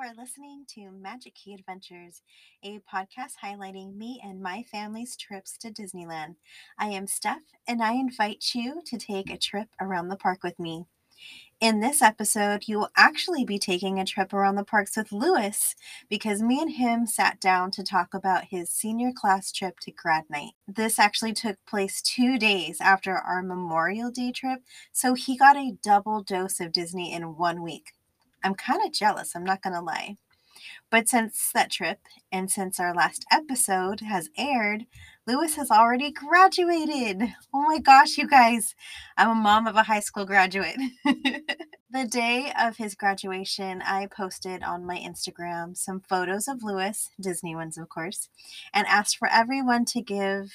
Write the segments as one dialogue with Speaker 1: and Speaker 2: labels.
Speaker 1: are listening to Magic Key Adventures, a podcast highlighting me and my family's trips to Disneyland. I am Steph, and I invite you to take a trip around the park with me. In this episode, you will actually be taking a trip around the parks with Lewis because me and him sat down to talk about his senior class trip to grad night. This actually took place two days after our Memorial Day trip, so he got a double dose of Disney in one week. I'm kind of jealous, I'm not going to lie. But since that trip and since our last episode has aired, Lewis has already graduated. Oh my gosh, you guys, I'm a mom of a high school graduate. the day of his graduation, I posted on my Instagram some photos of Lewis, Disney ones, of course, and asked for everyone to give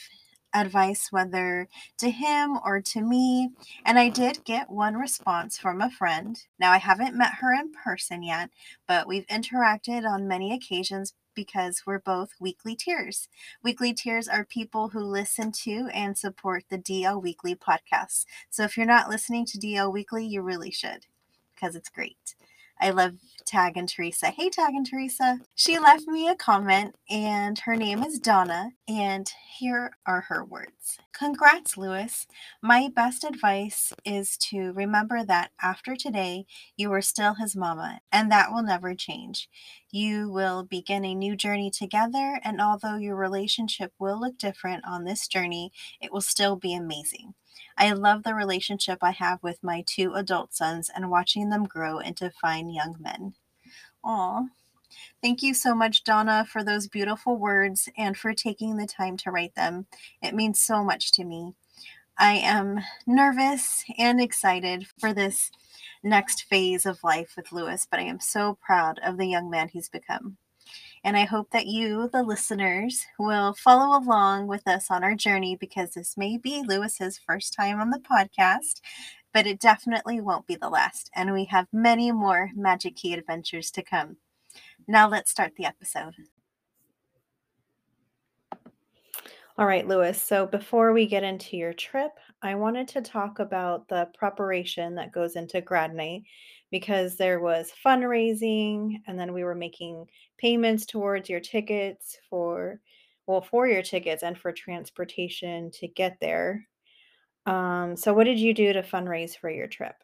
Speaker 1: advice, whether to him or to me. And I did get one response from a friend. Now, I haven't met her in person yet, but we've interacted on many occasions because we're both weekly tiers. Weekly tiers are people who listen to and support the DL Weekly podcast. So if you're not listening to DL Weekly, you really should because it's great. I love Tag and Teresa. Hey, Tag and Teresa. She left me a comment, and her name is Donna. And here are her words Congrats, Lewis. My best advice is to remember that after today, you are still his mama, and that will never change. You will begin a new journey together, and although your relationship will look different on this journey, it will still be amazing. I love the relationship I have with my two adult sons and watching them grow into fine young men. Aw. Thank you so much, Donna, for those beautiful words and for taking the time to write them. It means so much to me. I am nervous and excited for this next phase of life with Lewis, but I am so proud of the young man he's become. And I hope that you, the listeners, will follow along with us on our journey because this may be Lewis's first time on the podcast, but it definitely won't be the last. And we have many more Magic Key adventures to come. Now let's start the episode. All right, Lewis. So before we get into your trip, I wanted to talk about the preparation that goes into grad night because there was fundraising and then we were making payments towards your tickets for well for your tickets and for transportation to get there um, so what did you do to fundraise for your trip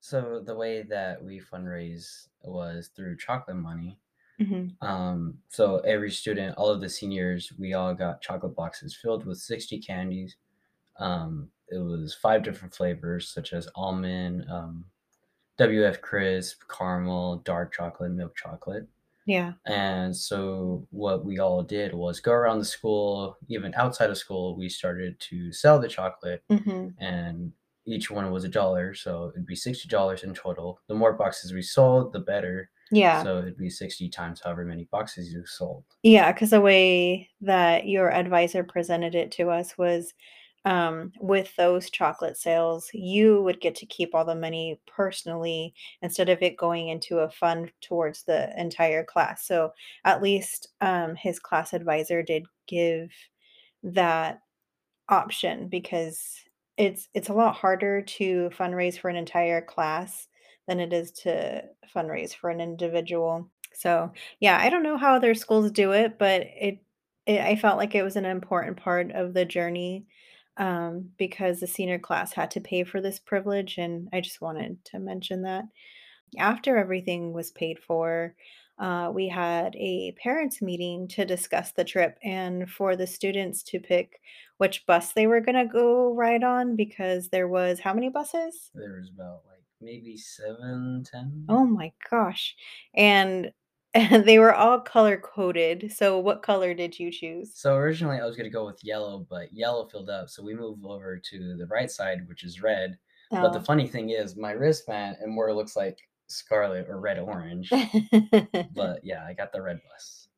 Speaker 2: So the way that we fundraise was through chocolate money.
Speaker 1: hmm
Speaker 2: Um, so every student, all of the seniors, we all got chocolate boxes filled with 60 candies. Um, it was five different flavors, such as almond, um, WF crisp, caramel, dark chocolate, milk chocolate.
Speaker 1: yeah
Speaker 2: And so what we all did was go around the school, even outside of school, we started to sell the chocolate
Speaker 1: hmm
Speaker 2: and each one was a dollar, so it'd be sixty dollars in total. The more boxes we sold, the better.
Speaker 1: yeah
Speaker 2: So it'd be sixty times however many boxes you sold.
Speaker 1: yeah because the way that your advisor presented it to us was um, with those chocolate sales, you would get to keep all the money personally instead of it going into a fund towards the entire class. So at least um, his class advisor did give that option because it's it's a lot harder to fundraise for an entire class than it is to fundraise for an individual. So, yeah, I don't know how other schools do it, but it, it I felt like it was an important part of the journey um, because the senior class had to pay for this privilege, and I just wanted to mention that. After everything was paid for, uh, we had a parents' meeting to discuss the trip and for the students to pick which bus they were going to go ride on because there was how many buses?
Speaker 2: There was about like maybe seven, ten.
Speaker 1: Oh my gosh. And and they were all color coded. So what color did you choose?
Speaker 2: So originally I was gonna go with yellow, but yellow filled up, so we moved over to the right side, which is red. But the
Speaker 1: Oh.
Speaker 2: funny thing is, my wristband and more looks like scarlet or red orange. But yeah, I got the red bus.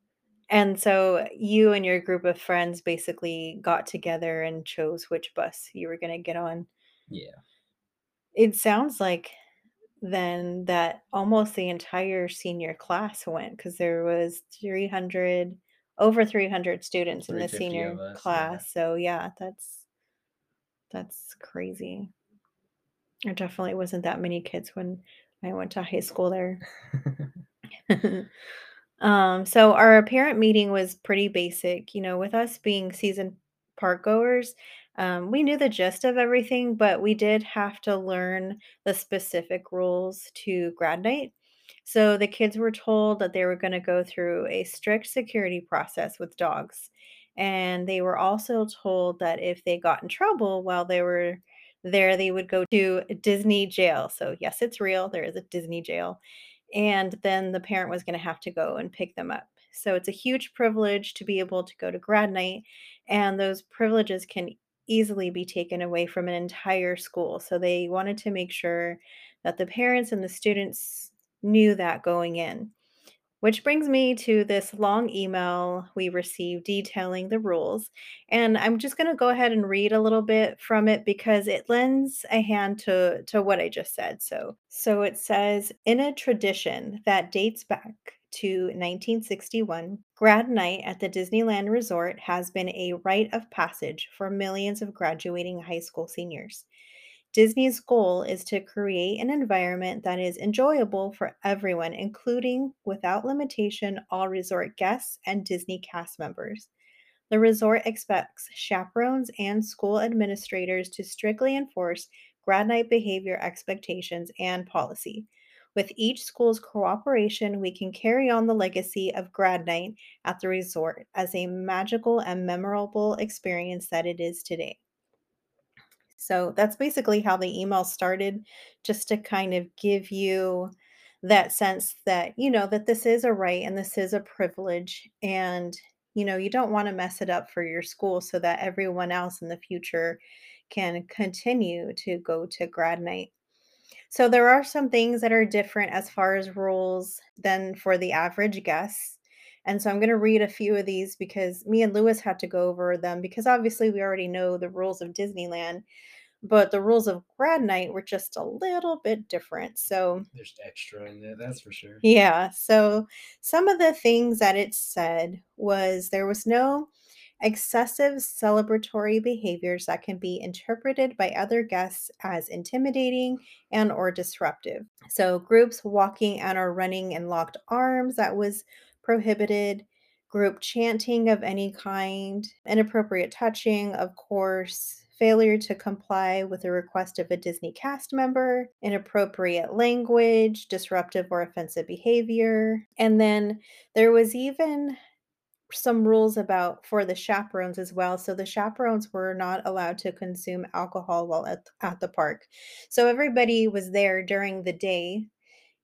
Speaker 1: And so you and your group of friends basically got together and chose which bus you were going to get on.
Speaker 2: Yeah.
Speaker 1: It sounds like then that almost the entire senior class went because there was 300 over 300 students in the senior
Speaker 2: us, yeah.
Speaker 1: class. So yeah, that's that's crazy. There definitely wasn't that many kids when I went to high school there. um, so our parent meeting was pretty basic. You know, with us being season park goers, um, we knew the gist of everything, but we did have to learn the specific rules to grad night. So the kids were told that they were going to go through a strict security process with dogs. And they were also told that if they got in trouble while they were there, they would go to Disney jail. So, yes, it's real. There is a Disney jail and then the parent was going to have to go and pick them up. So it's a huge privilege to be able to go to grad night, and those privileges can easily be taken away from an entire school. So they wanted to make sure that the parents and the students knew that going in. Which brings me to this long email we received detailing the rules. And I'm just going to go ahead and read a little bit from it because it lends a hand to, to what I just said. So, so it says In a tradition that dates back to 1961, grad night at the Disneyland Resort has been a rite of passage for millions of graduating high school seniors. Disney's goal is to create an environment that is enjoyable for everyone, including, without limitation, all resort guests and Disney cast members. The resort expects chaperones and school administrators to strictly enforce grad night behavior expectations and policy. With each school's cooperation, we can carry on the legacy of grad night at the resort as a magical and memorable experience that it is today. So that's basically how the email started, just to kind of give you that sense that, you know, that this is a right and this is a privilege. And, you know, you don't want to mess it up for your school so that everyone else in the future can continue to go to grad night. So there are some things that are different as far as rules than for the average guest. And so I'm going to read a few of these because me and Lewis had to go over them because obviously we already know the rules of Disneyland, but the rules of grad night were just a little bit different. So
Speaker 2: there's extra in there, that's for sure.
Speaker 1: Yeah. So some of the things that it said was there was no excessive celebratory behaviors that can be interpreted by other guests as intimidating and or disruptive. So groups walking and or running in locked arms that was prohibited, group chanting of any kind, inappropriate touching, of course, failure to comply with a request of a Disney cast member, inappropriate language, disruptive or offensive behavior. And then there was even some rules about for the chaperones as well. So the chaperones were not allowed to consume alcohol while at, at the park. So everybody was there during the day,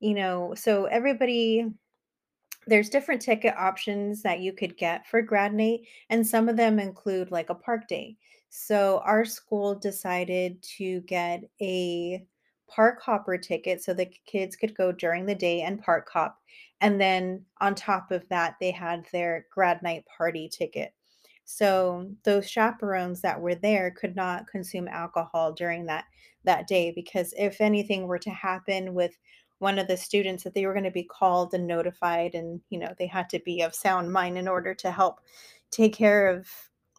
Speaker 1: you know, so everybody there's different ticket options that you could get for grad night and some of them include like a park day so our school decided to get a park hopper ticket so the kids could go during the day and park hop and then on top of that they had their grad night party ticket. So those chaperones that were there could not consume alcohol during that that day because if anything were to happen with one of the students that they were going to be called and notified and you know they had to be of sound mind in order to help take care of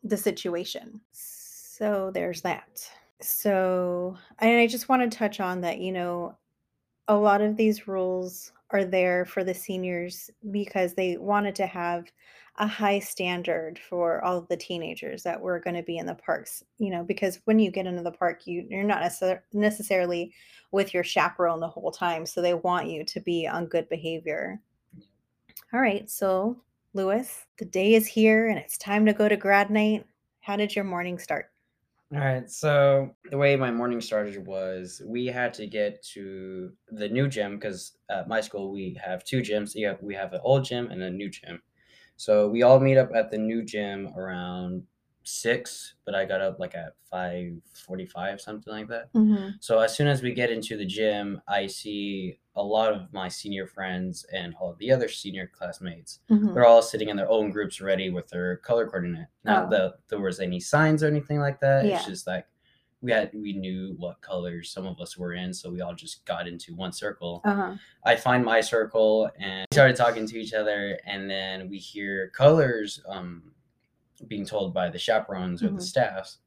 Speaker 1: the situation. So there's that so and i just want to touch on that you know a lot of these rules are there for the seniors because they wanted to have a high standard for all of the teenagers that were going to be in the parks you know because when you get into the park you you're not necessar- necessarily with your chaperone the whole time so they want you to be on good behavior. All right so lewis the day is here and it's time to go to grad night. How did your morning start
Speaker 2: all right. So the way my morning started was we had to get to the new gym because at my school we have two gyms. Yeah, we have an old gym and a new gym. So we all meet up at the new gym around six, but I got up like at five forty-five, something like that.
Speaker 1: mm-hmm.
Speaker 2: So as soon as we get into the gym, I see a lot of my senior friends and all of the other senior classmates.
Speaker 1: Mm-hmm.
Speaker 2: They're all sitting in their own groups ready with their color coordinate. Not
Speaker 1: Oh.
Speaker 2: that there was any signs or anything like that.
Speaker 1: Yeah.
Speaker 2: It's just like we had we knew what colors some of us were in, so we all just got into one circle.
Speaker 1: uh-huh
Speaker 2: I find my circle and we started talking to each other, and then we hear colors um, being told by the chaperones or
Speaker 1: Mhm.
Speaker 2: the staffs.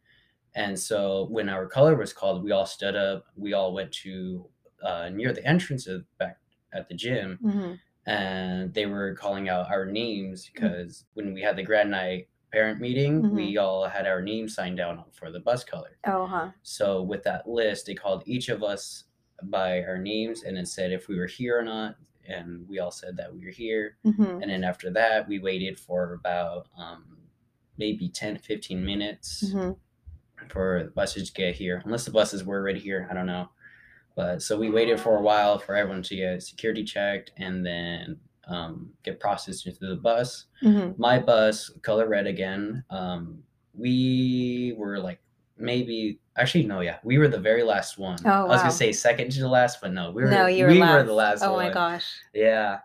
Speaker 2: And so when our color was called, we all stood up. We all went to uh, near the entrance of back at the gym,
Speaker 1: mm-hmm.
Speaker 2: and they were calling out our names
Speaker 1: Mm.
Speaker 2: because when we had the grad night parent meeting,
Speaker 1: Mm-hmm.
Speaker 2: we all had our names signed down for the bus color.
Speaker 1: Oh, huh.
Speaker 2: So with that list, they called each of us by our names and it said if we were here or not, and we all said that we were here.
Speaker 1: hmm
Speaker 2: And then after that, we waited for about um, maybe 10 15 minutes
Speaker 1: hmm
Speaker 2: for the buses to get here, unless the buses were already here. I don't know. But so we waited for a while for everyone to get security checked and then um, get processed into the bus.
Speaker 1: hmm
Speaker 2: My bus, color red again. Um, we were like maybe actually no, yeah, we were the very last one.
Speaker 1: Oh,
Speaker 2: I was gonna say second to the last, but no, we were
Speaker 1: no, you were
Speaker 2: we
Speaker 1: last.
Speaker 2: were the last
Speaker 1: Oh
Speaker 2: one.
Speaker 1: my gosh.
Speaker 2: Yeah.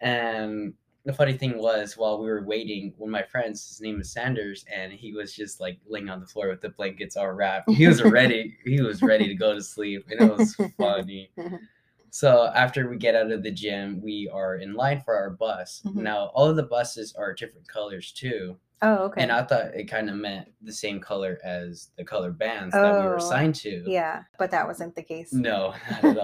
Speaker 2: And the funny thing was, while we were waiting, one of my friends, his name is Sanders, and he was just like laying on the floor with the blankets all wrapped. He was ready. he was ready to go to sleep, and it was funny. So after we get out of the gym, we are in line for our bus.
Speaker 1: Mhm.
Speaker 2: Now all of the buses are different colors too,
Speaker 1: Oh, okay.
Speaker 2: and I thought it kind of meant the same color as the color bands that we
Speaker 1: Oh,
Speaker 2: were assigned to.
Speaker 1: yeah, but that wasn't the case.
Speaker 2: No, not at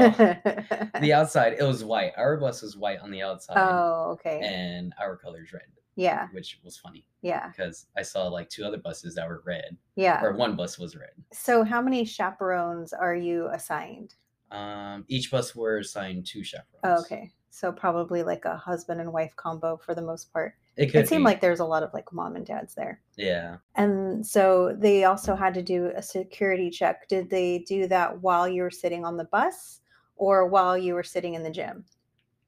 Speaker 2: all. the outside it was white. Our bus was white on the outside,
Speaker 1: oh, okay.
Speaker 2: and our color's red,
Speaker 1: yeah,
Speaker 2: which was funny
Speaker 1: yeah,
Speaker 2: because I saw like two other buses that were red,
Speaker 1: yeah.
Speaker 2: or one bus was red.
Speaker 1: So, how many chaperones are you assigned?
Speaker 2: Um, each bus were assigned two chaperones.
Speaker 1: Oh, okay. So, probably like a husband and wife combo for the most part.
Speaker 2: It could
Speaker 1: It seemed
Speaker 2: be.
Speaker 1: like there's a lot of like mom and dads there.
Speaker 2: yeah.
Speaker 1: And so they also had to do a security check. Did they do that while you were sitting on the bus or while you were sitting in the gym?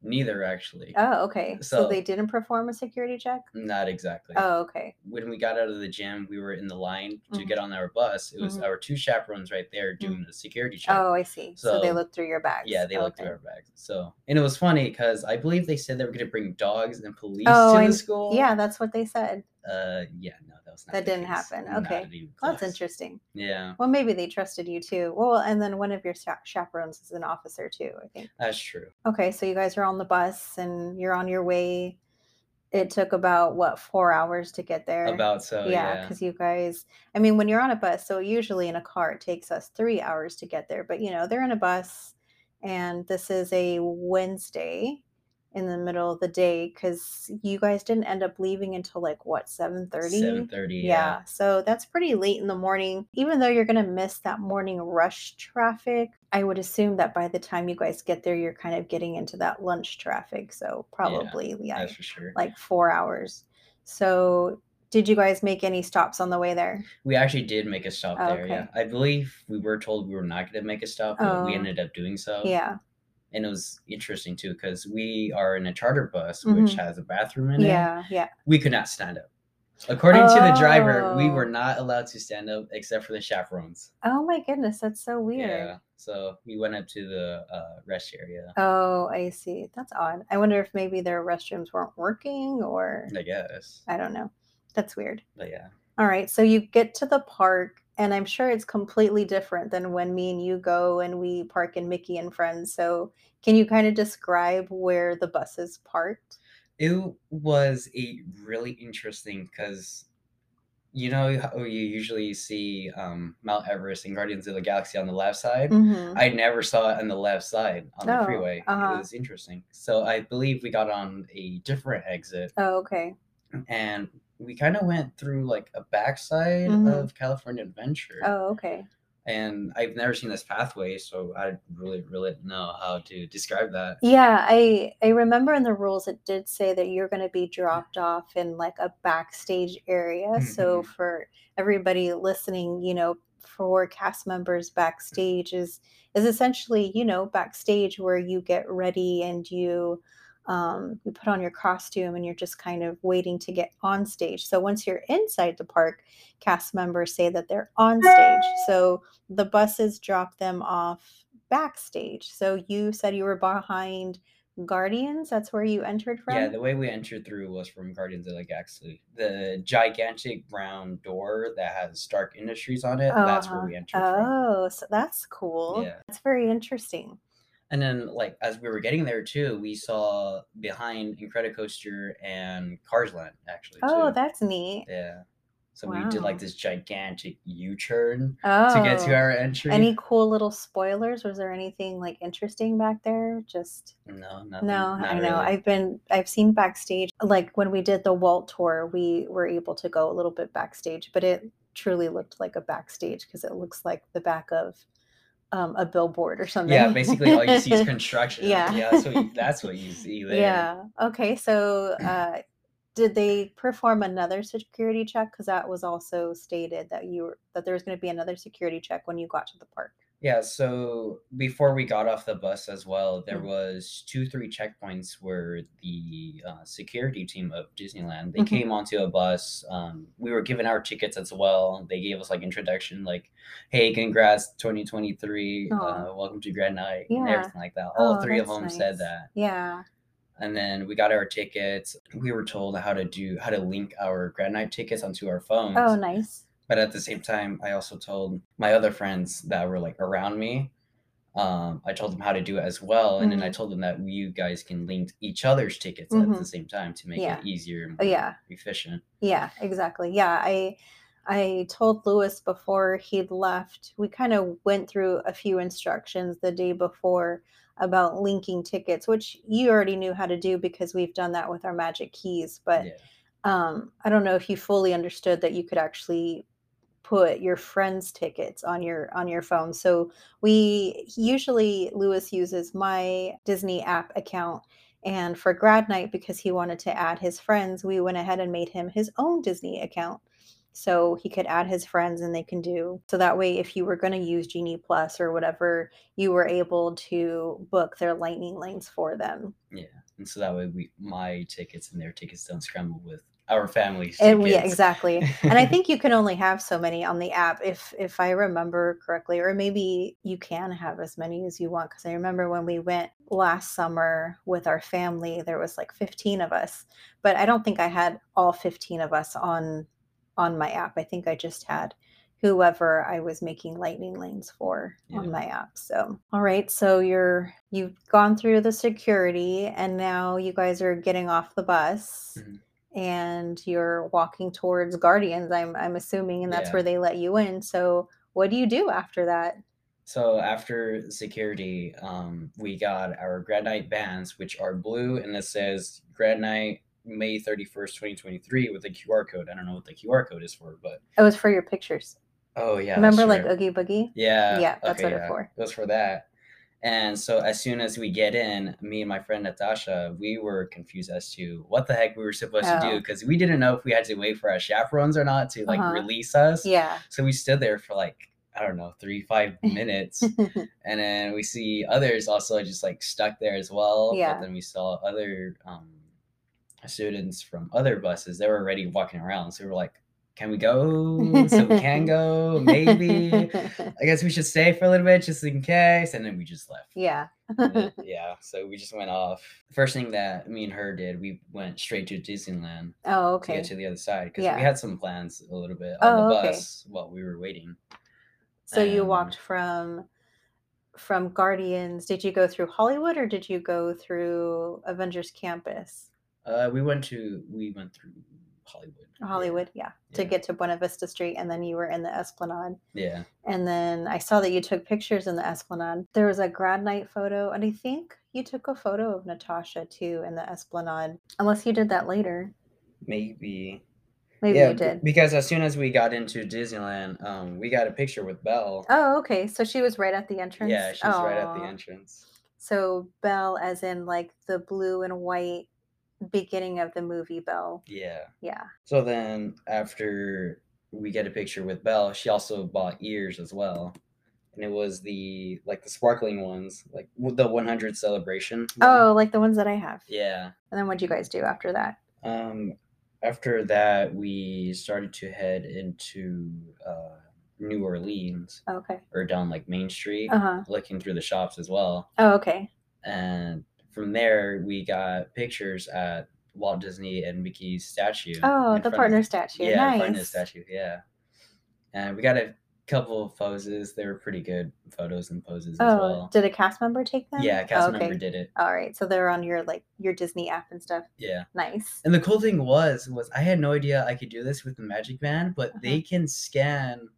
Speaker 2: Neither actually.
Speaker 1: Oh, okay. So,
Speaker 2: So-
Speaker 1: they didn't perform a security check?
Speaker 2: Not exactly.
Speaker 1: Oh, okay.
Speaker 2: when we got out of the gym, we were in the line to
Speaker 1: Mhm.
Speaker 2: get on our bus. It was
Speaker 1: Mhm.
Speaker 2: our two chaperones right there doing the security check.
Speaker 1: Oh, I see. So, they looked through your bags.
Speaker 2: Yeah, they looked
Speaker 1: Okay.
Speaker 2: through our bags. So, and it was funny because I believe they said they were going to bring dogs and police
Speaker 1: Oh,
Speaker 2: to
Speaker 1: I-
Speaker 2: the school.
Speaker 1: Yeah, that's what they said.
Speaker 2: Uh, yeah, no, that was not.
Speaker 1: That didn't
Speaker 2: case.
Speaker 1: happen. Okay.
Speaker 2: even
Speaker 1: That's interesting.
Speaker 2: Yeah,
Speaker 1: Well, maybe they trusted you too. Well, and then one of your chaperones is an officer too, I think.
Speaker 2: that's true.
Speaker 1: Okay, so you guys are on the bus and you're on your way. It took about what four hours to get there.
Speaker 2: About so,
Speaker 1: yeah,
Speaker 2: yeah.
Speaker 1: because you guys. I mean, when you're on a bus, so usually in a car it takes us three hours to get there. But you know, they're in a bus, and this is a Wednesday in the middle of the day because you guys didn't end up leaving until like what seven thirty.
Speaker 2: Seven thirty.
Speaker 1: Yeah, so that's pretty late in the morning. Even though you're going to miss that morning rush traffic, I would assume that by the time you guys get there, you're kind of getting into that lunch traffic. So probably, yeah,
Speaker 2: that's for sure.
Speaker 1: like four hours. So, did you guys make any stops on the way there?
Speaker 2: we actually did make a stop
Speaker 1: Oh,
Speaker 2: there. Yeah. I believe we were told we were not going to make a stop, but we
Speaker 1: Oh.
Speaker 2: ended up doing so.
Speaker 1: Yeah,
Speaker 2: and it was interesting too because we are in a charter bus which
Speaker 1: Mhm.
Speaker 2: has a bathroom in it.
Speaker 1: yeah, yeah.
Speaker 2: We could not stand up. According to the driver, we
Speaker 1: Oh.
Speaker 2: were not allowed to stand up except for the chaperones.
Speaker 1: Oh my goodness, that's so weird.
Speaker 2: Yeah. So we went up to the uh, rest area.
Speaker 1: Oh, I see. That's odd. I wonder if maybe their restrooms weren't working or
Speaker 2: I guess.
Speaker 1: I don't know. That's weird.
Speaker 2: But yeah.
Speaker 1: All right, so you get to the park, and I'm sure it's completely different than when me and you go and we park in Mickey and Friends. So, can you kind of describe where the buses parked?
Speaker 2: It was a really interesting because you know how you usually see um, Mount Everest and Guardians of the Galaxy on the left side?
Speaker 1: Mhm.
Speaker 2: I never saw it on the left side on the
Speaker 1: Oh,
Speaker 2: freeway.
Speaker 1: uh-huh.
Speaker 2: It was interesting. So I believe we got on a different exit
Speaker 1: Oh, okay.
Speaker 2: and we kind of went through like a backside
Speaker 1: Mhm.
Speaker 2: of California Adventure.
Speaker 1: Oh, okay.
Speaker 2: And I've never seen this pathway, so I really, really know how to describe that.
Speaker 1: Yeah, I I remember in the rules it did say that you're going to be dropped off in like a backstage area. So
Speaker 2: Mhm.
Speaker 1: for everybody listening, you know, for cast members backstage is is essentially, you know, backstage where you get ready and you um, you put on your costume and you're just kind of waiting to get on stage. So once you're inside the park, cast members say that they're on stage. So the buses drop them off backstage. So you said you were behind Guardians. That's where you entered from.
Speaker 2: Yeah, the way we entered through was from Guardians of the Galaxy. The gigantic brown door that has Stark Industries on it, that's where
Speaker 1: Uh-huh.
Speaker 2: we entered from.
Speaker 1: Oh, so that's cool.
Speaker 2: Yeah.
Speaker 1: That's very interesting.
Speaker 2: And then, like, as we were getting there too, we saw behind Incredicoaster and Cars Land, actually.
Speaker 1: Oh,
Speaker 2: too.
Speaker 1: that's neat.
Speaker 2: Yeah. So we did like this gigantic U-turn
Speaker 1: Oh.
Speaker 2: to get to oh. our entry.
Speaker 1: Any cool little spoilers? Was there anything like interesting back there? Just
Speaker 2: no, nothing,
Speaker 1: no, I know.
Speaker 2: really.
Speaker 1: I've been I've seen backstage like when we did the Walt tour, we were able to go a little bit backstage, but it truly looked like a backstage because it looks like the back of um, a billboard or something.
Speaker 2: Yeah, basically all you see is construction.
Speaker 1: Yeah.
Speaker 2: yeah, that's what you, that's what you see there.
Speaker 1: Yeah. Okay. So, uh, did they perform another security check? Because that was also stated that you were that there was going to be another security check when you got to the park.
Speaker 2: Yeah, so before we got off the bus as well, there
Speaker 1: Mm.
Speaker 2: was two, three checkpoints where the uh, security team of Disneyland they
Speaker 1: Mhm.
Speaker 2: came onto a bus. Um, we were given our tickets as well. They gave us like introduction, like, "Hey, congrats, 2023,
Speaker 1: Aw.
Speaker 2: uh, welcome to Grad Night," and everything like that. All
Speaker 1: Oh,
Speaker 2: three of them said that,
Speaker 1: Yeah.
Speaker 2: and then we got our tickets. We were told how to do how to link our Grad Night tickets onto our phones.
Speaker 1: Oh, nice.
Speaker 2: But at the same time, I also told my other friends that were like around me, um, I told them how to do it as well. And then I
Speaker 1: Mhm.
Speaker 2: told them that you guys can link each other's tickets at
Speaker 1: Mhm.
Speaker 2: the same time to make
Speaker 1: Yeah.
Speaker 2: it easier and
Speaker 1: Oh,
Speaker 2: more
Speaker 1: yeah.
Speaker 2: efficient.
Speaker 1: Yeah. Exactly. Yeah. I I told Lewis before he'd left. We kind of went through a few instructions the day before about linking tickets, which you already knew how to do because we've done that with our magic keys. But
Speaker 2: Yeah.
Speaker 1: um, I don't know if you fully understood that you could actually put your friends' tickets on your on your phone. So we usually Lewis uses my Disney app account. And for grad night, because he wanted to add his friends, we went ahead and made him his own Disney account. So he could add his friends and they can do so that way if you were going to use Genie Plus or whatever, you were able to book their lightning lanes for them. Yeah.
Speaker 2: And so that way we my tickets and their tickets don't scramble with our families.
Speaker 1: And yeah, exactly. and I think you can only have so many on the app if if I remember correctly, or maybe you can have as many as you want. Because I remember when we went last summer with our family, there was like 15 of us, but I don't think I had all 15 of us on on my app. I think I just had whoever I was making lightning lanes for
Speaker 2: Yeah.
Speaker 1: on my app. So, all right, so you're you've gone through the security and now you guys are getting off the bus
Speaker 2: Mhm.
Speaker 1: And you're walking towards Guardians. I'm I'm assuming and that's
Speaker 2: Yeah.
Speaker 1: where they let you in. So, what do you do after that?
Speaker 2: So after security, um, we got our Grad Night bands, which are blue, and it says Grad Night May 31st, 2023 with a QR code. I don't know what the QR code is for, but
Speaker 1: It was for your pictures.
Speaker 2: oh yeah.
Speaker 1: Remember like. Oogie Boogie?
Speaker 2: Yeah.
Speaker 1: Yeah, that's what it's
Speaker 2: yeah,
Speaker 1: for.
Speaker 2: It was for that. And so as soon as we get in, me and my friend Natasha, we were confused as to what the heck we were supposed to do
Speaker 1: Oh.
Speaker 2: because we didn't know if we had to wait for our chaperones or not to like
Speaker 1: Uh-huh.
Speaker 2: release us.
Speaker 1: Yeah.
Speaker 2: So we stood there for like I don't know three five minutes, and then we see others also just like stuck there as well.
Speaker 1: Yeah.
Speaker 2: But then we saw other um, students from other buses. They were already walking around, so we were like, "Can we go? so we can go? Maybe." I guess we should stay for a little bit just in case. And then we just left.
Speaker 1: yeah.
Speaker 2: Then- yeah. So we just went off. First thing that me and her did, we went straight to Disneyland
Speaker 1: oh, okay.
Speaker 2: to get to the other side because
Speaker 1: Yeah.
Speaker 2: we had some plans a little bit on
Speaker 1: Oh,
Speaker 2: the
Speaker 1: okay.
Speaker 2: bus while we were waiting.
Speaker 1: So you
Speaker 2: Um,
Speaker 1: walked from from Guardians. Did you go through Hollywood or did you go through Avengers Campus?
Speaker 2: Uh, we went to we went through Hollywood. Yeah,
Speaker 1: Hollywood, yeah, to
Speaker 2: yeah.
Speaker 1: get to Buena Vista Street, and then you were in the Esplanade.
Speaker 2: Yeah.
Speaker 1: And then I saw that you took pictures in the Esplanade. There was a grad night photo, and I think you took a photo of Natasha too in the Esplanade. Unless you did that later.
Speaker 2: Maybe.
Speaker 1: Maybe
Speaker 2: yeah,
Speaker 1: you did.
Speaker 2: Because as soon as we got into Disneyland, um, we got a picture with Belle.
Speaker 1: Oh, okay. So she was right at the entrance.
Speaker 2: yeah, she's right at the entrance.
Speaker 1: So Belle, as in like the blue and white beginning of the movie Belle.
Speaker 2: Yeah.
Speaker 1: Yeah.
Speaker 2: So then after we get a picture with Belle, she also bought ears as well. And it was the like the sparkling ones, like the 100 celebration. one.
Speaker 1: Oh, like the ones that I have.
Speaker 2: Yeah.
Speaker 1: And then what'd you guys do after that?
Speaker 2: Um after that we started to head into uh New Orleans
Speaker 1: Okay.
Speaker 2: or down like Main Street,
Speaker 1: Uh huh.
Speaker 2: looking through the shops as well.
Speaker 1: Oh, okay.
Speaker 2: And from there we got pictures at Walt Disney and Mickey's statue.
Speaker 1: Oh, the
Speaker 2: front of-
Speaker 1: partner statue.
Speaker 2: Yeah,
Speaker 1: nice.
Speaker 2: partner statue. Yeah, and we got a couple of poses. They were pretty good photos and poses as
Speaker 1: Oh,
Speaker 2: well.
Speaker 1: did a cast member take them?
Speaker 2: Yeah, a cast member
Speaker 1: Okay.
Speaker 2: did it.
Speaker 1: All right, so they're on your like your Disney app and stuff.
Speaker 2: Yeah.
Speaker 1: Nice.
Speaker 2: And the cool thing was was I had no idea I could do this with the Magic Band, but
Speaker 1: Uh-huh.
Speaker 2: they can scan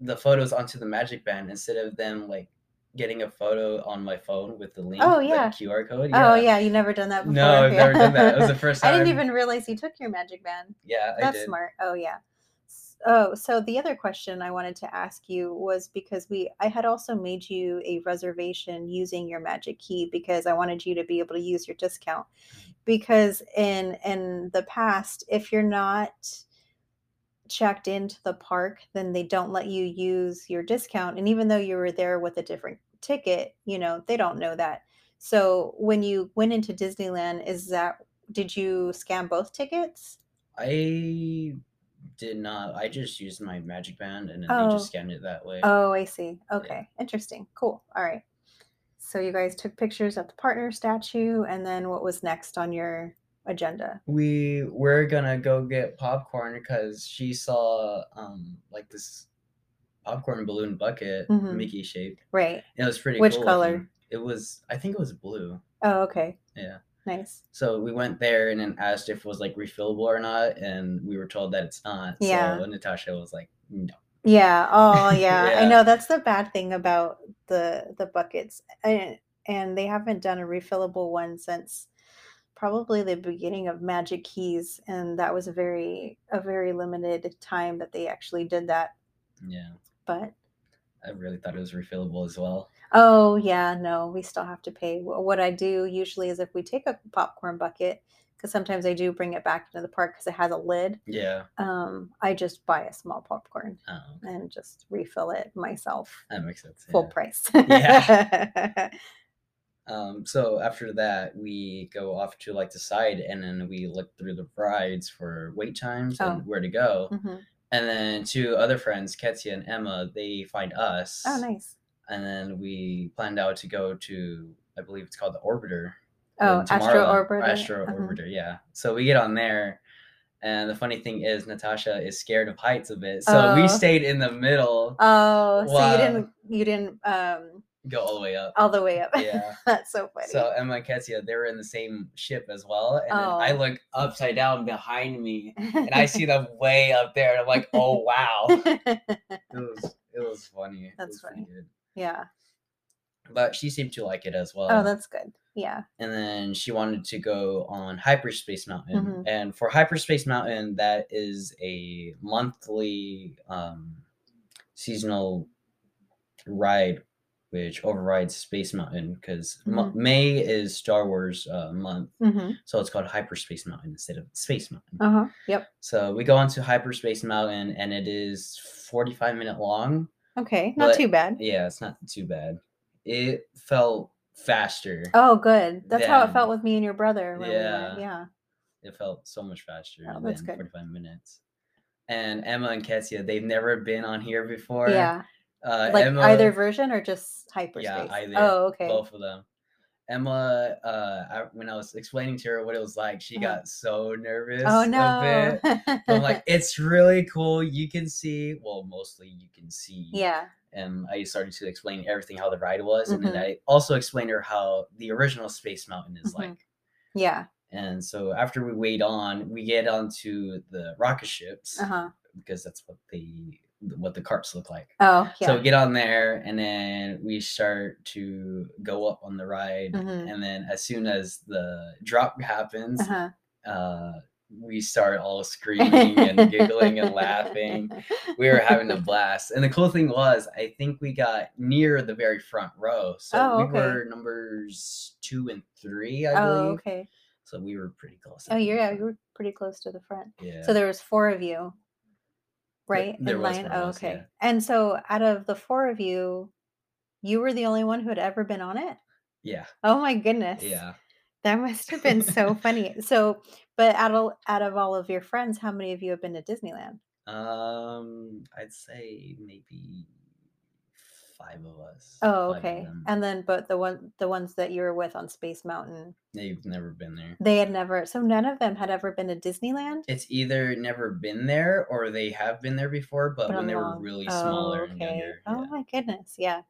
Speaker 2: the photos onto the Magic Band instead of them like getting a photo on my phone with the link.
Speaker 1: Oh, yeah.
Speaker 2: QR code.
Speaker 1: Oh yeah, you never done that before.
Speaker 2: No, I've
Speaker 1: yeah.
Speaker 2: never done that. It was the first time.
Speaker 1: I didn't even realize you took your Magic Band.
Speaker 2: Yeah, I
Speaker 1: That's smart. Oh yeah. Oh, so the other question I wanted to ask you was because we I had also made you a reservation using your magic key because I wanted you to be able to use your discount. Mm-hmm. Because in in the past, if you're not checked into the park, then they don't let you use your discount. And even though you were there with a different ticket, you know, they don't know that. So when you went into Disneyland, is that did you scan both tickets?
Speaker 2: I did not. I just used my Magic Band and then they
Speaker 1: Oh.
Speaker 2: just scanned it that way.
Speaker 1: Oh, I see. Okay. Interesting. Cool. All right. So you guys took pictures of the partner statue and then what was next on your agenda?
Speaker 2: we were gonna go get popcorn because she saw um like this popcorn balloon bucket,
Speaker 1: Mhm.
Speaker 2: Mickey shaped.
Speaker 1: Right.
Speaker 2: It was pretty
Speaker 1: Which
Speaker 2: cool
Speaker 1: color?
Speaker 2: looking. It was I think it was blue.
Speaker 1: Oh, okay.
Speaker 2: Yeah.
Speaker 1: Nice.
Speaker 2: So we went there and then asked if it was like refillable or not, and we were told that it's not.
Speaker 1: Yeah.
Speaker 2: So Natasha was like, no.
Speaker 1: Yeah. Oh, yeah. I know that's the bad thing about the the buckets. And, and they haven't done a refillable one since probably the beginning of Magic Keys and that was a very a very limited time that they actually did that.
Speaker 2: Yeah.
Speaker 1: But
Speaker 2: I really thought it was refillable as well.
Speaker 1: Oh, yeah, no, we still have to pay. What I do usually is if we take a popcorn bucket, because sometimes I do bring it back into the park because it has a lid,
Speaker 2: Yeah.
Speaker 1: um, I just buy a small popcorn
Speaker 2: Oh, okay.
Speaker 1: and just refill it myself,
Speaker 2: that makes sense.
Speaker 1: full
Speaker 2: yeah.
Speaker 1: price.
Speaker 2: Yeah. Um, so after that, we go off to like the side, and then we look through the rides for wait times
Speaker 1: Oh.
Speaker 2: and where to go.
Speaker 1: Mhm.
Speaker 2: And then two other friends, Ketsia and Emma, they find us.
Speaker 1: Oh, nice.
Speaker 2: And then we planned out to go to, I believe it's called the Orbiter.
Speaker 1: Oh, Astro Orbiter?
Speaker 2: Astro
Speaker 1: Uh-huh.
Speaker 2: Orbiter, yeah. So we get on there, and the funny thing is, Natasha is scared of heights a bit, so
Speaker 1: Oh.
Speaker 2: we stayed in the middle,
Speaker 1: Oh, so you didn't you didn't um
Speaker 2: go all the way up.
Speaker 1: all the way up.
Speaker 2: Yeah.
Speaker 1: That's so funny.
Speaker 2: So Emma and Ketsia, they were in the same ship as well, and then I
Speaker 1: Oh.
Speaker 2: look upside down behind me, and I see them way up there, and I'm like, oh wow, it was it was funny.
Speaker 1: That's
Speaker 2: was
Speaker 1: funny.
Speaker 2: good.
Speaker 1: yeah.
Speaker 2: But she seemed to like it as well.
Speaker 1: Oh, that's good. Yeah.
Speaker 2: and then she wanted to go on Hyperspace Mountain.
Speaker 1: Mhm.
Speaker 2: And for Hyperspace Mountain, that is a monthly um, seasonal ride, which overrides Space Mountain because
Speaker 1: Mhm.
Speaker 2: May is Star Wars uh, month,
Speaker 1: hmm
Speaker 2: so it's called Hyperspace Mountain instead of Space Mountain.
Speaker 1: Uh huh. Yep.
Speaker 2: So we go on to Hyperspace Mountain, and it is forty-five minute long.
Speaker 1: Okay. Not too bad.
Speaker 2: Yeah, it's not too bad. It felt faster.
Speaker 1: Oh, good. That's how it felt with me and your brother. When
Speaker 2: Yeah.
Speaker 1: We. Yeah.
Speaker 2: it felt so much faster
Speaker 1: Oh,
Speaker 2: than
Speaker 1: that's good.
Speaker 2: 45 minutes. And Emma and Ketsia, they've never been on here before.
Speaker 1: yeah.
Speaker 2: Uh,
Speaker 1: Like
Speaker 2: Emma,
Speaker 1: either version or just hyperspace.
Speaker 2: Yeah, either.
Speaker 1: Oh, okay.
Speaker 2: both of them. Emma, uh, I, when I was explaining to her what it was like, she
Speaker 1: Uh-huh.
Speaker 2: got so nervous.
Speaker 1: Oh no.
Speaker 2: I'm like, it's really cool. You can see, well, mostly you can see.
Speaker 1: yeah.
Speaker 2: And I started to explain everything how the ride was, and
Speaker 1: Mhm.
Speaker 2: then I also explained her how the original Space Mountain is
Speaker 1: Mhm.
Speaker 2: like.
Speaker 1: Yeah.
Speaker 2: And so after we wait on, we get onto the rocket ships
Speaker 1: Uh huh.
Speaker 2: because that's what the what the carts look like.
Speaker 1: Oh yeah.
Speaker 2: So we get on there and then we start to go up on the ride.
Speaker 1: Mhm.
Speaker 2: And then as soon as the drop happens,
Speaker 1: uh-huh.
Speaker 2: uh, we start all screaming and giggling and laughing. We were having a blast. And the cool thing was, I think we got near the very front row. So
Speaker 1: Oh,
Speaker 2: we were numbers two and three, I believe.
Speaker 1: Oh
Speaker 2: believe.
Speaker 1: okay.
Speaker 2: So we were pretty close.
Speaker 1: Oh yeah, you were pretty close to the front.
Speaker 2: Yeah.
Speaker 1: So there was four of you, right?
Speaker 2: there
Speaker 1: in
Speaker 2: was
Speaker 1: line.
Speaker 2: of
Speaker 1: Oh,
Speaker 2: us,
Speaker 1: okay.
Speaker 2: yeah.
Speaker 1: And so out of the four of you, you were the only one who had ever been on it.
Speaker 2: yeah.
Speaker 1: Oh my goodness.
Speaker 2: Yeah.
Speaker 1: That must have been so funny. So, but out of out of all of your friends, how many of you have been to Disneyland?
Speaker 2: Um, I'd say maybe five of us.
Speaker 1: Oh, okay. And then, but the one, the ones that you were with on Space Mountain,
Speaker 2: They've never been there.
Speaker 1: they had never. So none of them had ever been to Disneyland.
Speaker 2: It's either never been there or they have been there before, but,
Speaker 1: But
Speaker 2: when they were
Speaker 1: along-
Speaker 2: really
Speaker 1: oh,
Speaker 2: smaller and
Speaker 1: okay.
Speaker 2: younger.
Speaker 1: Oh
Speaker 2: yeah.
Speaker 1: my goodness. Yeah.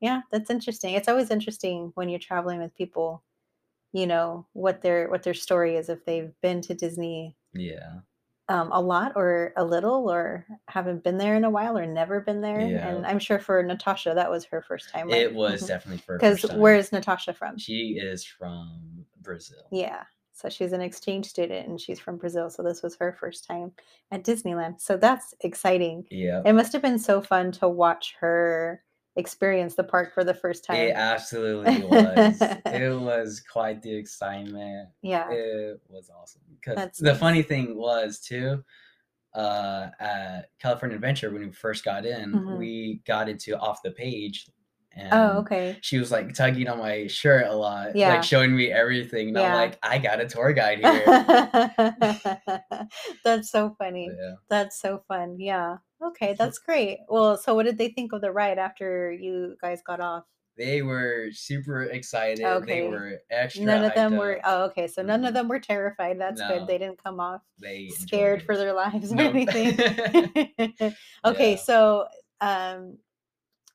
Speaker 1: Yeah, that's interesting. It's always interesting when you're traveling with people, you know, what their what their story is if they've been to Disney
Speaker 2: Yeah.
Speaker 1: Um, a lot or a little or haven't been there in a while or never been there.
Speaker 2: Yeah.
Speaker 1: And I'm sure for Natasha that was her first time.
Speaker 2: It was definitely for her
Speaker 1: Because where's Natasha from?
Speaker 2: she is from Brazil.
Speaker 1: Yeah. So she's an exchange student and she's from Brazil. So this was her first time at Disneyland. So that's exciting.
Speaker 2: Yeah.
Speaker 1: It must have been so fun to watch her experience the park for the first time.
Speaker 2: It absolutely was. it was quite the excitement.
Speaker 1: yeah.
Speaker 2: It was awesome. Because
Speaker 1: That's
Speaker 2: the
Speaker 1: nice.
Speaker 2: funny thing was too, uh, at California Adventure when we first got in,
Speaker 1: Mhm.
Speaker 2: we got into off the page, and
Speaker 1: Oh, okay.
Speaker 2: she was like tugging on my shirt a lot,
Speaker 1: Yeah.
Speaker 2: like showing me everything. And
Speaker 1: Yeah.
Speaker 2: I'm like, I got a tour guide here.
Speaker 1: That's so funny.
Speaker 2: yeah.
Speaker 1: That's so fun. Yeah. Okay, that's great. Well, so what did they think of the ride after you guys got off?
Speaker 2: They were super excited.
Speaker 1: Okay.
Speaker 2: They were extra.
Speaker 1: None of them
Speaker 2: hyped
Speaker 1: were.
Speaker 2: up.
Speaker 1: Oh, okay. So none of
Speaker 2: Mhm.
Speaker 1: them were terrified. That's good. They didn't come off
Speaker 2: They enjoyed
Speaker 1: scared for their lives or anything. okay,
Speaker 2: Yeah.
Speaker 1: so um,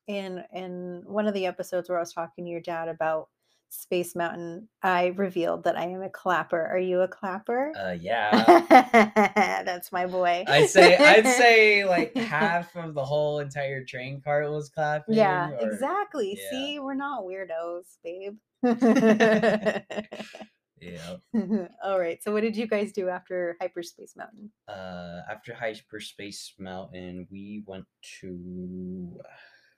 Speaker 1: in in one of the episodes where I was talking to your dad about Space Mountain, I revealed that I am a clapper. Are you a clapper?
Speaker 2: uh, yeah.
Speaker 1: That's my boy.
Speaker 2: I'd say I'd say like half of the whole entire train cart was clapping.
Speaker 1: Yeah,
Speaker 2: or-
Speaker 1: exactly.
Speaker 2: yeah.
Speaker 1: See, we're not weirdos, babe.
Speaker 2: Yeah.
Speaker 1: All right. So, what did you guys do after Hyperspace Mountain?
Speaker 2: Uh, after Hyperspace Mountain, we went to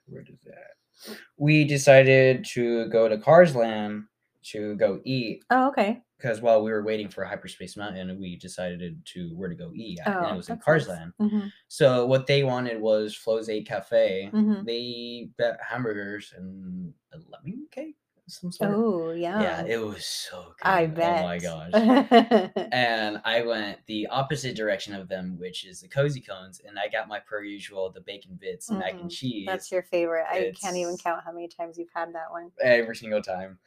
Speaker 2: where is that? We decided to go to Cars Land to go eat
Speaker 1: Oh, okay.
Speaker 2: because while we were waiting for Hyperspace Mountain, we decided to where to go eat, at, and
Speaker 1: Oh,
Speaker 2: it was in
Speaker 1: that's
Speaker 2: Cars
Speaker 1: nice. Mhm,
Speaker 2: So what they wanted was Flo's V8 Cafe.
Speaker 1: mhm.
Speaker 2: They got hamburgers and a lemon cake, some sort.
Speaker 1: Oh, yeah.
Speaker 2: yeah, it was so good.
Speaker 1: I bet.
Speaker 2: Oh my gosh. and I went the opposite direction of them, which is the cozy cones, and I got my per usual the bacon bits and mac and cheese
Speaker 1: That's your favorite. I can't even count how many times you've had that one.
Speaker 2: every single time.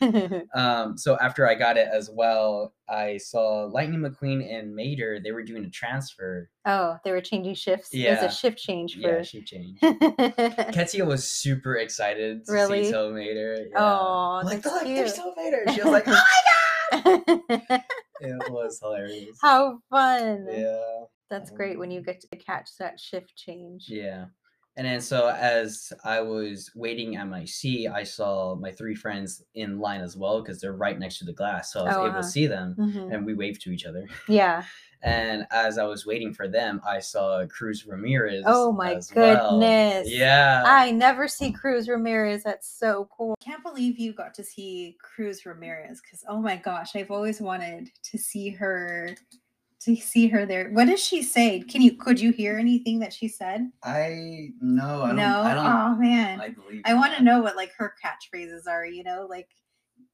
Speaker 2: Um, so after I got it as well, I saw Lightning McQueen and Mater. They were doing a transfer.
Speaker 1: oh, they were changing shifts. Yeah, It was
Speaker 2: Yeah.
Speaker 1: a shift change
Speaker 2: Yeah,
Speaker 1: for.
Speaker 2: she changed. Ketsia was super excited to
Speaker 1: Really?
Speaker 2: see So Mater. Yeah.
Speaker 1: Aw,
Speaker 2: like, look, there's
Speaker 1: cute."
Speaker 2: So Mater. She was like, oh my god! It was hilarious.
Speaker 1: How fun.
Speaker 2: Yeah.
Speaker 1: That's great when you
Speaker 2: Um,
Speaker 1: get to catch that shift change.
Speaker 2: Yeah. And then so as I was waiting at my seat, I saw my three friends in line as well because they're right next to the glass. So I was
Speaker 1: Oh,
Speaker 2: able
Speaker 1: uh-huh.
Speaker 2: to see them
Speaker 1: Mhm.
Speaker 2: and we waved to each other.
Speaker 1: Yeah.
Speaker 2: And as I was waiting for them, I saw Cruz Ramirez.
Speaker 1: Oh my
Speaker 2: as well.
Speaker 1: goodness.
Speaker 2: Yeah.
Speaker 1: I never see Cruz Ramirez. That's so cool. Can't believe you got to see Cruz Ramirez because oh my gosh, I've always wanted to see her to see her there. What does she say? Can you could you hear anything that she said?
Speaker 2: I no, I don't.
Speaker 1: no.
Speaker 2: I don't.
Speaker 1: oh man.
Speaker 2: I.
Speaker 1: I want to know what like her catchphrases are, you know, like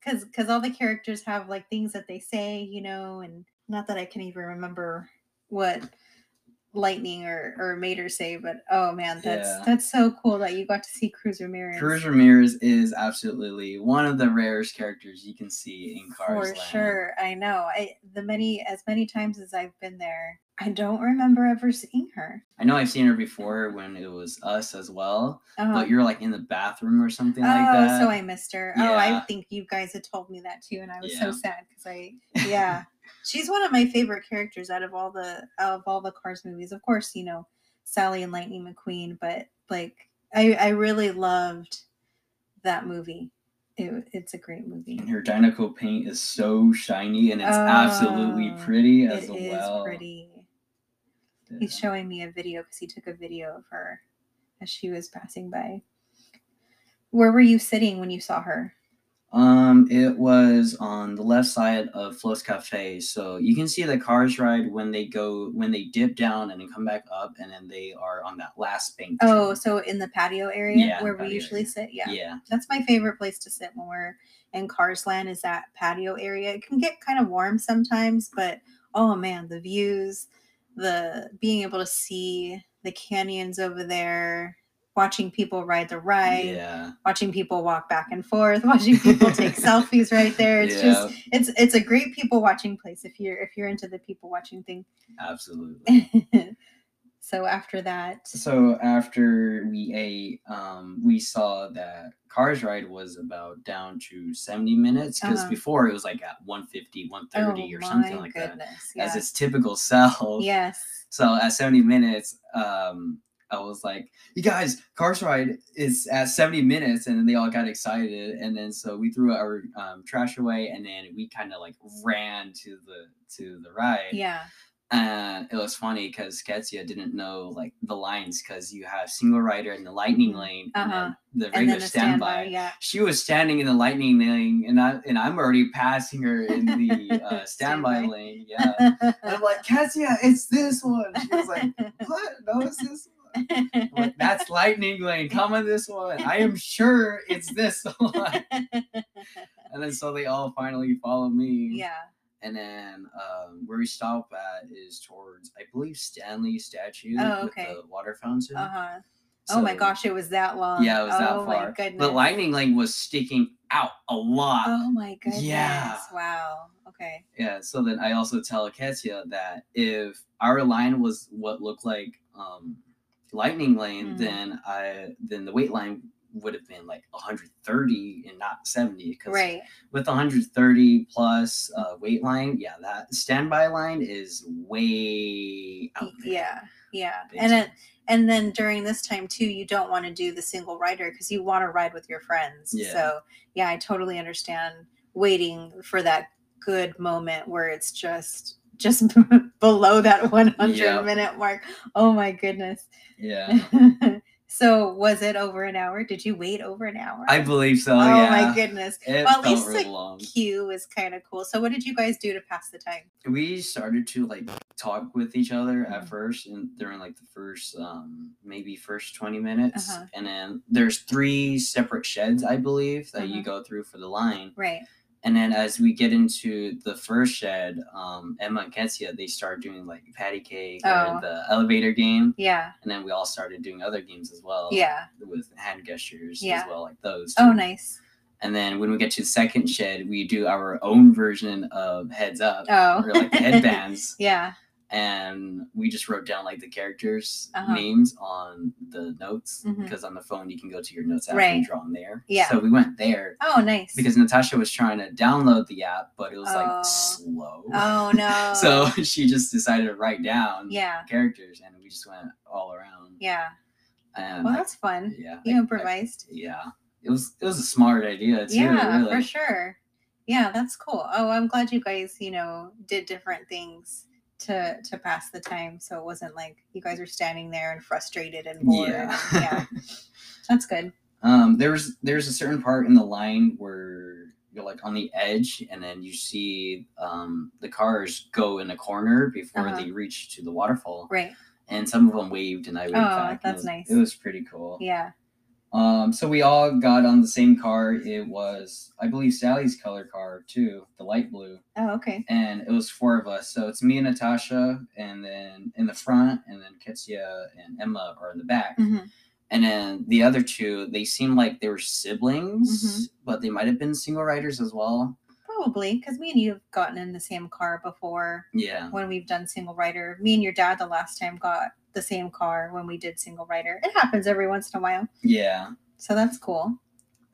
Speaker 1: because because all the characters have like things that they say, you know, and not that I can even remember what Lightning or or Mater say, but oh man, that's
Speaker 2: Yeah.
Speaker 1: that's so cool that you got to see Cruz Ramirez.
Speaker 2: Cruz Ramirez is absolutely one of the rarest characters you can see in Cars
Speaker 1: For
Speaker 2: Land.
Speaker 1: sure, I know. I the many as many times as I've been there, I don't remember ever seeing her.
Speaker 2: I know I've seen her before when it was us as well, but uh-huh. you're like in the bathroom or something
Speaker 1: oh,
Speaker 2: like that.
Speaker 1: so I missed her. Oh, I think you guys had told me that too, and I was
Speaker 2: Yeah.
Speaker 1: so sad because I, yeah, she's one of my favorite characters out of all the out of all the Cars movies. Of course, you know Sally and Lightning McQueen, but like I, I really loved that movie. It, it's a great movie.
Speaker 2: And her Dinoco paint is so shiny and it's absolutely
Speaker 1: Oh,
Speaker 2: pretty
Speaker 1: It
Speaker 2: as
Speaker 1: is
Speaker 2: well.
Speaker 1: pretty.
Speaker 2: Yeah.
Speaker 1: He's showing me a video because he took a video of her as she was passing by. Where were you sitting when you saw her?
Speaker 2: Um, it was on the left side of Flo's Cafe, so you can see the cars ride when they go when they dip down and then come back up, and then they are on that last bank.
Speaker 1: Oh, so in the patio area
Speaker 2: Yeah,
Speaker 1: where we usually
Speaker 2: area.
Speaker 1: sit? Yeah.
Speaker 2: yeah,
Speaker 1: That's my favorite place to sit when we're in Cars Land is that patio area. It can get kind of warm sometimes, but oh man, the views, the being able to see the canyons over there. Watching people ride the ride,
Speaker 2: yeah.
Speaker 1: watching people walk back and forth, watching people take selfies right there. It's just it's it's a great people watching place if you're if you're into the people watching thing.
Speaker 2: absolutely.
Speaker 1: so after that,
Speaker 2: So after we ate, um, we saw that Cars Ride was about down to 70 minutes because
Speaker 1: Uh-huh.
Speaker 2: before it was like at 150, 130 or something like that.
Speaker 1: goodness,
Speaker 2: As its typical self.
Speaker 1: Yes.
Speaker 2: So at 70 minutes, um, I was like, you guys, Cars Ride is at 70 minutes. And then they all got excited. And then so we threw our um, trash away and then we kind of like ran to the to the ride.
Speaker 1: Yeah.
Speaker 2: And it was funny because Ketsia didn't know like the lines because you have single rider in the lightning lane and
Speaker 1: Uh-huh.
Speaker 2: then the
Speaker 1: And
Speaker 2: regular
Speaker 1: then a
Speaker 2: standby.
Speaker 1: standby. Yeah.
Speaker 2: She was standing in the lightning lane and I and I'm already passing her in the uh, standby lane. Yeah. And I'm like, Ketsia, it's this one. She was like, what? No, it's this one. I'm like, That's lightning lane. Come on this one. I am sure it's this one. And then so they all finally follow me.
Speaker 1: yeah.
Speaker 2: And then um, where we stop at is towards, I believe, Stanley statue
Speaker 1: Oh,
Speaker 2: with the water fountain.
Speaker 1: Uh huh. oh my gosh, it was that long.
Speaker 2: Yeah, it was that
Speaker 1: oh
Speaker 2: far.
Speaker 1: my goodness.
Speaker 2: The lightning lane was sticking out a lot.
Speaker 1: Oh my goodness.
Speaker 2: Yeah.
Speaker 1: Wow. Okay.
Speaker 2: Yeah. So then I also tell Ketsia that if our line was what looked like um, lightning lane,
Speaker 1: Mhm.
Speaker 2: then I then the wait line would have been like 130 and not 70 because
Speaker 1: Right.
Speaker 2: with 130 plus uh, wait line, yeah, that standby line is way out there.
Speaker 1: Yeah. Yeah. And it and then during this time too, you don't want to do the single rider because you want to ride with your friends.
Speaker 2: Yeah.
Speaker 1: So yeah, I totally understand waiting for that good moment where it's just just below that 100
Speaker 2: Yep.
Speaker 1: minute mark. Oh my goodness.
Speaker 2: Yeah,
Speaker 1: so was it over an hour? Did you wait over an hour?
Speaker 2: I believe so.
Speaker 1: oh
Speaker 2: yeah,
Speaker 1: my goodness.
Speaker 2: It
Speaker 1: Well, at least
Speaker 2: real
Speaker 1: the
Speaker 2: long.
Speaker 1: queue is kind of cool. So what did you guys do to pass the time?
Speaker 2: we started to like talk with each other
Speaker 1: Mhm.
Speaker 2: at first and during like the first um maybe first 20 minutes
Speaker 1: Uh-huh.
Speaker 2: and then there's three separate sheds i believe that you
Speaker 1: Uh-huh.
Speaker 2: go through for the line
Speaker 1: Right.
Speaker 2: And then as we get into the first shed um emma and ketsia they start doing like patty cake
Speaker 1: Oh.
Speaker 2: or the elevator game
Speaker 1: Yeah.
Speaker 2: and then we all started doing other games as well
Speaker 1: Yeah.
Speaker 2: with hand gestures
Speaker 1: Yeah.
Speaker 2: as well like those
Speaker 1: Oh, nice.
Speaker 2: and then when we get to the second shed we do our own version of heads up
Speaker 1: Oh.
Speaker 2: or like the headbands
Speaker 1: yeah.
Speaker 2: And we just wrote down like the characters
Speaker 1: Uh-huh.
Speaker 2: names on the notes
Speaker 1: Mhm.
Speaker 2: because on the phone you can go to your notes app
Speaker 1: Right.
Speaker 2: and draw them there.
Speaker 1: Yeah.
Speaker 2: So we went there
Speaker 1: Oh, nice.
Speaker 2: because Natasha was trying to download the app, but it was
Speaker 1: Oh.
Speaker 2: like slow.
Speaker 1: oh no.
Speaker 2: So she just decided to write down
Speaker 1: yeah.
Speaker 2: characters, and we just went all around.
Speaker 1: Yeah.
Speaker 2: And
Speaker 1: Well,
Speaker 2: I-
Speaker 1: that's fun.
Speaker 2: yeah,
Speaker 1: You
Speaker 2: I-
Speaker 1: improvised.
Speaker 2: I- yeah, it was it was a smart idea too.
Speaker 1: yeah,
Speaker 2: really.
Speaker 1: for sure. Yeah, that's cool. Oh, I'm glad you guys, you know, did different things to to pass the time, so it wasn't like you guys are standing there and frustrated and bored.
Speaker 2: Yeah.
Speaker 1: and- yeah, that's good.
Speaker 2: Um, there's there's a certain part in the line where you're like on the edge, and then you see um, the cars go in a corner before
Speaker 1: Uh-huh.
Speaker 2: they reach to the waterfall,
Speaker 1: Right.
Speaker 2: and some of them waved, and I waved
Speaker 1: Oh,
Speaker 2: back.
Speaker 1: that's
Speaker 2: it was,
Speaker 1: nice.
Speaker 2: It was pretty cool.
Speaker 1: Yeah.
Speaker 2: Um, so we all got on the same car. It was, I believe, Sally's color car too, the light blue,
Speaker 1: Oh, okay.
Speaker 2: and it was four of us. So it's me and Natasha, and then in the front, and then Ketsia and Emma are in the back.
Speaker 1: hmm
Speaker 2: And then the other two, they seemed like they were siblings,
Speaker 1: Mm-hmm.
Speaker 2: but they might have been single riders as well.
Speaker 1: Probably because me and you have gotten in the same car before
Speaker 2: Yeah.
Speaker 1: when we've done single rider. Me and your dad the last time got the same car when we did single rider. It happens every once in a while,
Speaker 2: Yeah.
Speaker 1: so that's cool.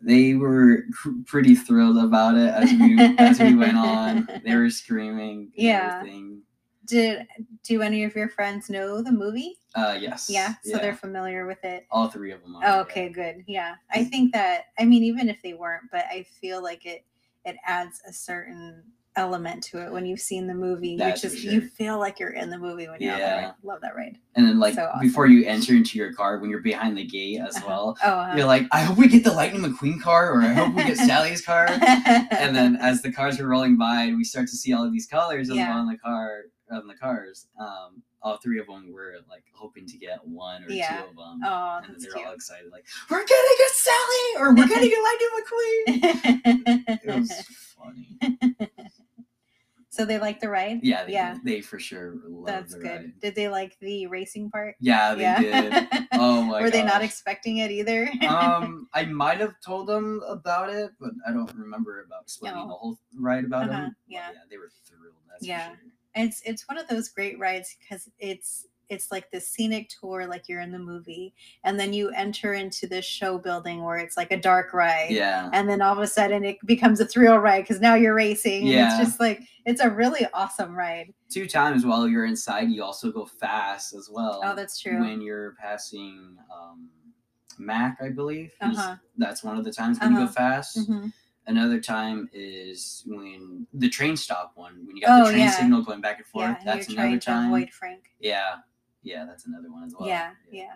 Speaker 2: They were pr- pretty thrilled about it as we as we went on. They were screaming.
Speaker 1: Yeah.
Speaker 2: Everything.
Speaker 1: Did do any of your friends know the movie?
Speaker 2: Uh yes.
Speaker 1: Yeah, so they're familiar with it.
Speaker 2: all three of them are.
Speaker 1: Oh,
Speaker 2: yeah.
Speaker 1: okay, good. Yeah. I think that I mean even if they weren't, but I feel like it it adds a certain element to it when you've seen the movie.
Speaker 2: That's
Speaker 1: you just you feel like you're in the movie when you're
Speaker 2: Yeah.
Speaker 1: ride. Love that ride.
Speaker 2: And then like
Speaker 1: So awesome.
Speaker 2: before you enter into your car, when you're behind the gate as
Speaker 1: Uh-huh.
Speaker 2: well,
Speaker 1: Oh, uh,
Speaker 2: you're like, I hope we get the Lightning McQueen car, or I hope we get Sally's car. and then as the cars are rolling by, we start to see all of these colors
Speaker 1: Yeah.
Speaker 2: on the car on the cars. Um, all three of them were like hoping to get one or
Speaker 1: Yeah.
Speaker 2: two of them.
Speaker 1: oh,
Speaker 2: and
Speaker 1: that's
Speaker 2: they're
Speaker 1: cute.
Speaker 2: all excited, like, "We're gonna get Sally, or we're gonna get Lightning McQueen." It was funny.
Speaker 1: So they like the ride?
Speaker 2: Yeah, they,
Speaker 1: Yeah.
Speaker 2: they for sure love
Speaker 1: That's
Speaker 2: the
Speaker 1: good.
Speaker 2: ride.
Speaker 1: Did they like the racing part?
Speaker 2: Yeah, they did. Oh my
Speaker 1: Were they not expecting it either?
Speaker 2: um, I might have told them about it, but I don't remember about explaining
Speaker 1: No.
Speaker 2: the whole ride about
Speaker 1: Uh-huh,
Speaker 2: them.
Speaker 1: Yeah.
Speaker 2: yeah, they were thrilled. That's
Speaker 1: Yeah.
Speaker 2: for sure.
Speaker 1: It's it's one of those great rides because it's it's like the scenic tour like you're in the movie and then you enter into this show building where it's like a dark ride
Speaker 2: Yeah.
Speaker 1: and then all of a sudden it becomes a thrill ride because now you're racing and
Speaker 2: Yeah.
Speaker 1: it's just like it's a really awesome ride
Speaker 2: Two times while you're inside, you also go fast as well.
Speaker 1: oh that's true
Speaker 2: When you're passing um, Mack, I believe.
Speaker 1: Uh-huh.
Speaker 2: That's one of the times when you
Speaker 1: Uh-huh.
Speaker 2: go fast.
Speaker 1: Mhm.
Speaker 2: Another time is when the train stop one, when you got
Speaker 1: Oh,
Speaker 2: the train
Speaker 1: yeah.
Speaker 2: signal going back and forth.
Speaker 1: yeah and
Speaker 2: that's another time.
Speaker 1: avoid frank
Speaker 2: Yeah. Yeah, that's another one as well.
Speaker 1: yeah yeah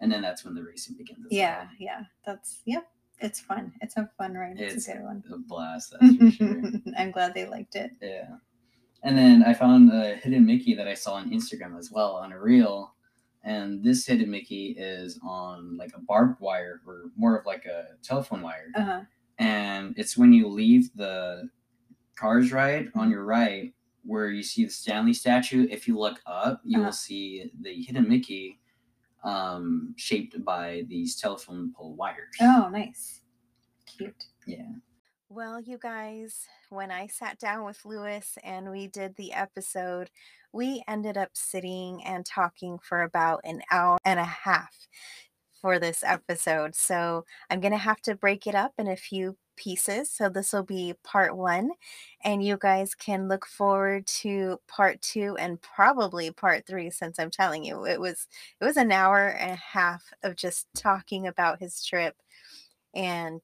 Speaker 2: And then that's when the racing begins. As
Speaker 1: yeah yeah that's yep it's fun it's a fun ride it's,
Speaker 2: It's
Speaker 1: a good one.
Speaker 2: A blast, that's for sure.
Speaker 1: i'm glad they liked it
Speaker 2: Yeah. And then I found a hidden Mickey that I saw on Instagram as well on a reel. And this hidden Mickey is on like a barbed wire or more of like a telephone wire.
Speaker 1: uh-huh
Speaker 2: And it's when you leave the cars ride on your right where you see the Stanley statue. If you look up, you
Speaker 1: Uh-huh.
Speaker 2: will see the hidden Mickey um, shaped by these telephone pole wires.
Speaker 1: oh nice cute
Speaker 2: Yeah.
Speaker 1: Well, you guys, when I sat down with Lewis and we did the episode, we ended up sitting and talking for about an hour and a half for this episode. So I'm going to have to break it up in a few pieces. So this will be part one, and you guys can look forward to part two and probably part three since I'm telling you it was it was an hour and a half of just talking about his trip and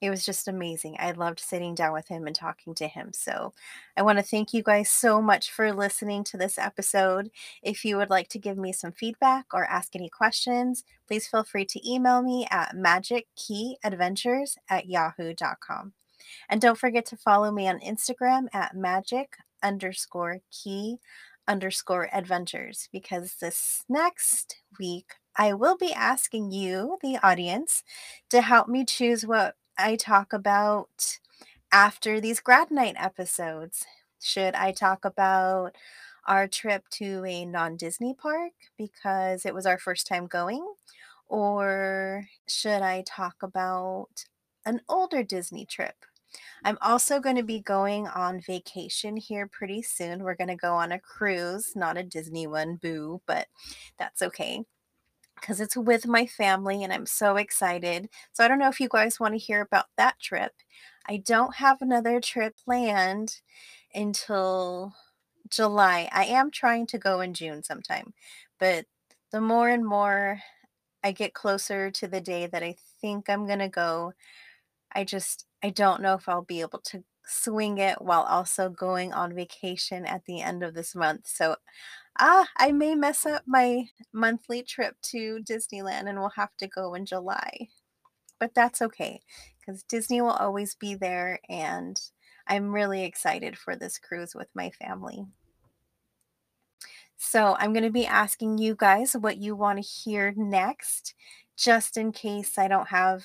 Speaker 1: it was just amazing. I loved sitting down with him and talking to him. So I want to thank you guys so much for listening to this episode. If you would like to give me some feedback or ask any questions, please feel free to email me at magickeyadventures at yahoo.com. And don't forget to follow me on Instagram at magic underscore key underscore adventures because this next week I will be asking you, the audience, to help me choose what I talk about after these grad night episodes. Should I talk about our trip to a non Disney park because it was our first time going? Or should I talk about an older Disney trip? I'm also going to be going on vacation here pretty soon. We're going to go on a cruise, not a Disney one, boo, but that's okay because it's with my family and I'm so excited. So I don't know if you guys want to hear about that trip. I don't have another trip planned until July. I am trying to go in June sometime, but the more and more I get closer to the day that I think I'm going to go, I just I don't know if I'll be able to swing it while also going on vacation at the end of this month. So ah, I may mess up my monthly trip to Disneyland and we'll have to go in July. But that's okay because Disney will always be there and I'm really excited for this cruise with my family. So, I'm going to be asking you guys what you want to hear next, just in case I don't have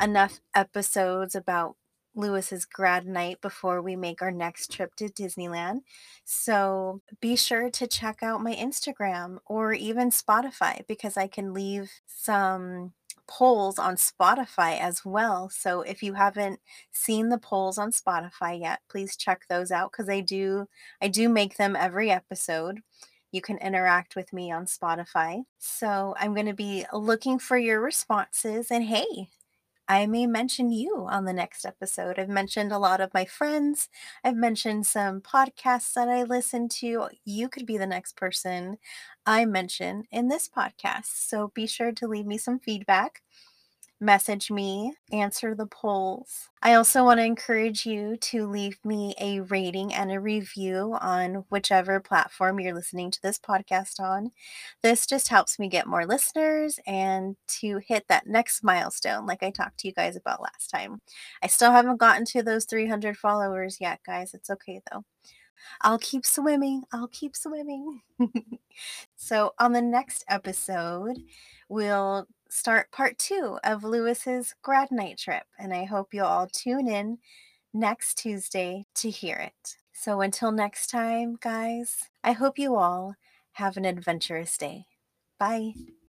Speaker 1: enough episodes about Lewis's grad night before we make our next trip to Disneyland. So be sure to check out my Instagram or even Spotify because I can leave some polls on Spotify as well. So if you haven't seen the polls on Spotify yet, please check those out because I do I do make them every episode. You can interact with me on Spotify. So I'm going to be looking for your responses and hey, I may mention you on the next episode. I've mentioned a lot of my friends. I've mentioned some podcasts that I listen to. You could be the next person I mention in this podcast. So be sure to leave me some feedback, message me, answer the polls. I also want to encourage you to leave me a rating and a review on whichever platform you're listening to this podcast on. This just helps me get more listeners and to hit that next milestone, like I talked to you guys about last time. I still haven't gotten to those 300 followers yet, guys. It's okay though. I'll keep swimming. I'll keep swimming. so, on the next episode, we'll start part two of Lewis's grad night trip. And I hope you'll all tune in next Tuesday to hear it. So until next time, guys, I hope you all have an adventurous day. Bye.